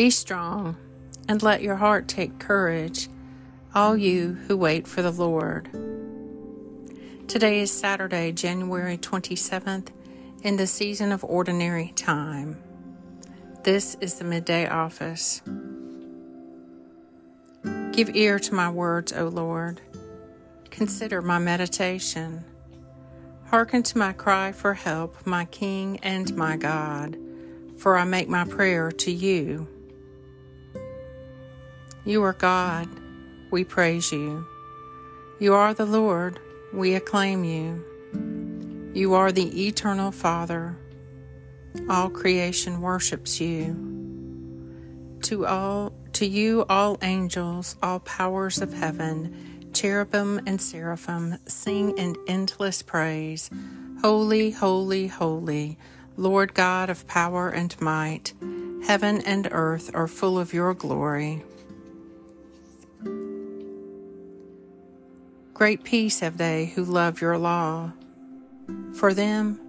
Be strong, and let your heart take courage, all you who wait for the Lord. Today is Saturday, January 27th, in the season of ordinary time. This is the midday office. Give ear to my words, O Lord. Consider my meditation. Hearken to my cry for help, my King and my God, for I make my prayer to you. You are God, we praise you. You are the Lord, we acclaim you. You are the eternal Father. All creation worships you. To all to you all angels, all powers of heaven, cherubim and seraphim sing in endless praise Holy, holy, holy, Lord God of power and might. Heaven and earth are full of your glory. Great peace have they who love your law. For them,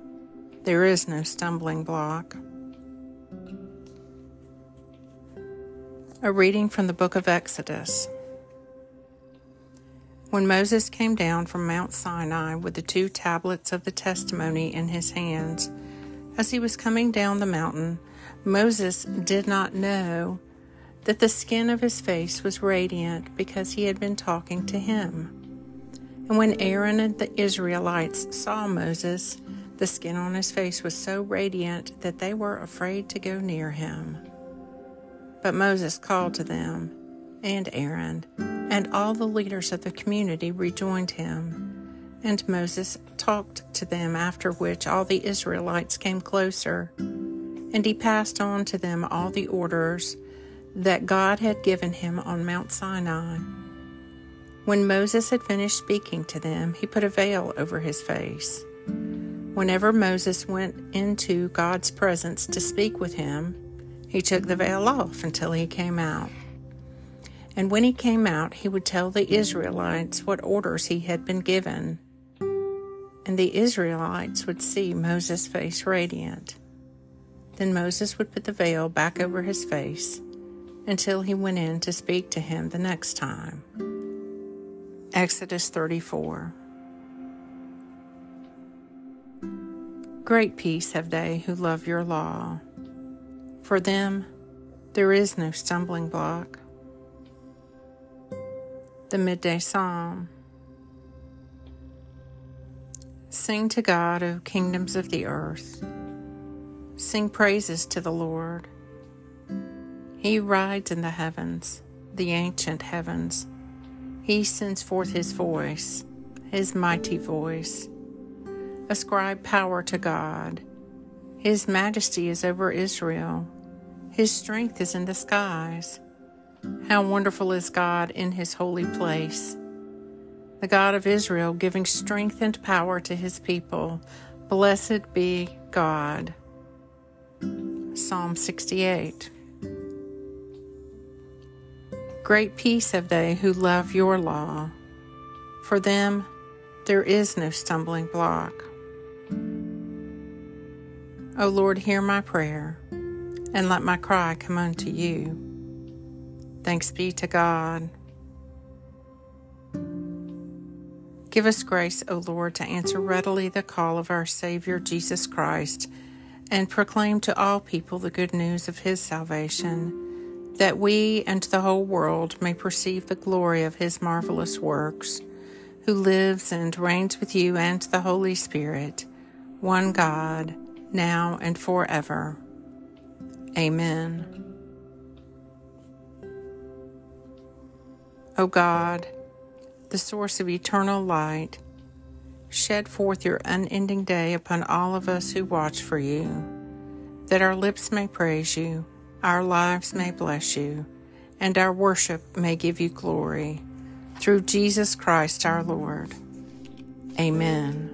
there is no stumbling block. A reading from the book of Exodus. When Moses came down from Mount Sinai with the two tablets of the testimony in his hands, as he was coming down the mountain, Moses did not know that the skin of his face was radiant because he had been talking to him. And when Aaron and the Israelites saw Moses, the skin on his face was so radiant that they were afraid to go near him. But Moses called to them, and Aaron, and all the leaders of the community rejoined him. And Moses talked to them, after which all the Israelites came closer. And he passed on to them all the orders that God had given him on Mount Sinai. When Moses had finished speaking to them, he put a veil over his face. Whenever Moses went into God's presence to speak with him, he took the veil off until he came out. And when he came out, he would tell the Israelites what orders he had been given. And the Israelites would see Moses' face radiant. Then Moses would put the veil back over his face until he went in to speak to him the next time. Exodus 34 Great peace have they who love your law. For them, there is no stumbling block the midday psalm. Sing to God, O kingdoms of the earth. Sing praises to the Lord. He rides in the heavens, the ancient heavens. He sends forth his voice, his mighty voice. Ascribe power to God. His majesty is over Israel. His strength is in the skies. How wonderful is God in his holy place. The God of Israel giving strength and power to his people. Blessed be God. Psalm 68. Great peace have they who love your law. For them, there is no stumbling block. O Lord, hear my prayer, and let my cry come unto you. Thanks be to God. Give us grace, O Lord, to answer readily the call of our Savior Jesus Christ and proclaim to all people the good news of his salvation, that we and the whole world may perceive the glory of his marvelous works, who lives and reigns with you and the Holy Spirit, one God, now and forever. Amen. O God, the source of eternal light, shed forth your unending day upon all of us who watch for you, that our lips may praise you, our lives may bless you, and our worship may give you glory. Through Jesus Christ our Lord. Amen.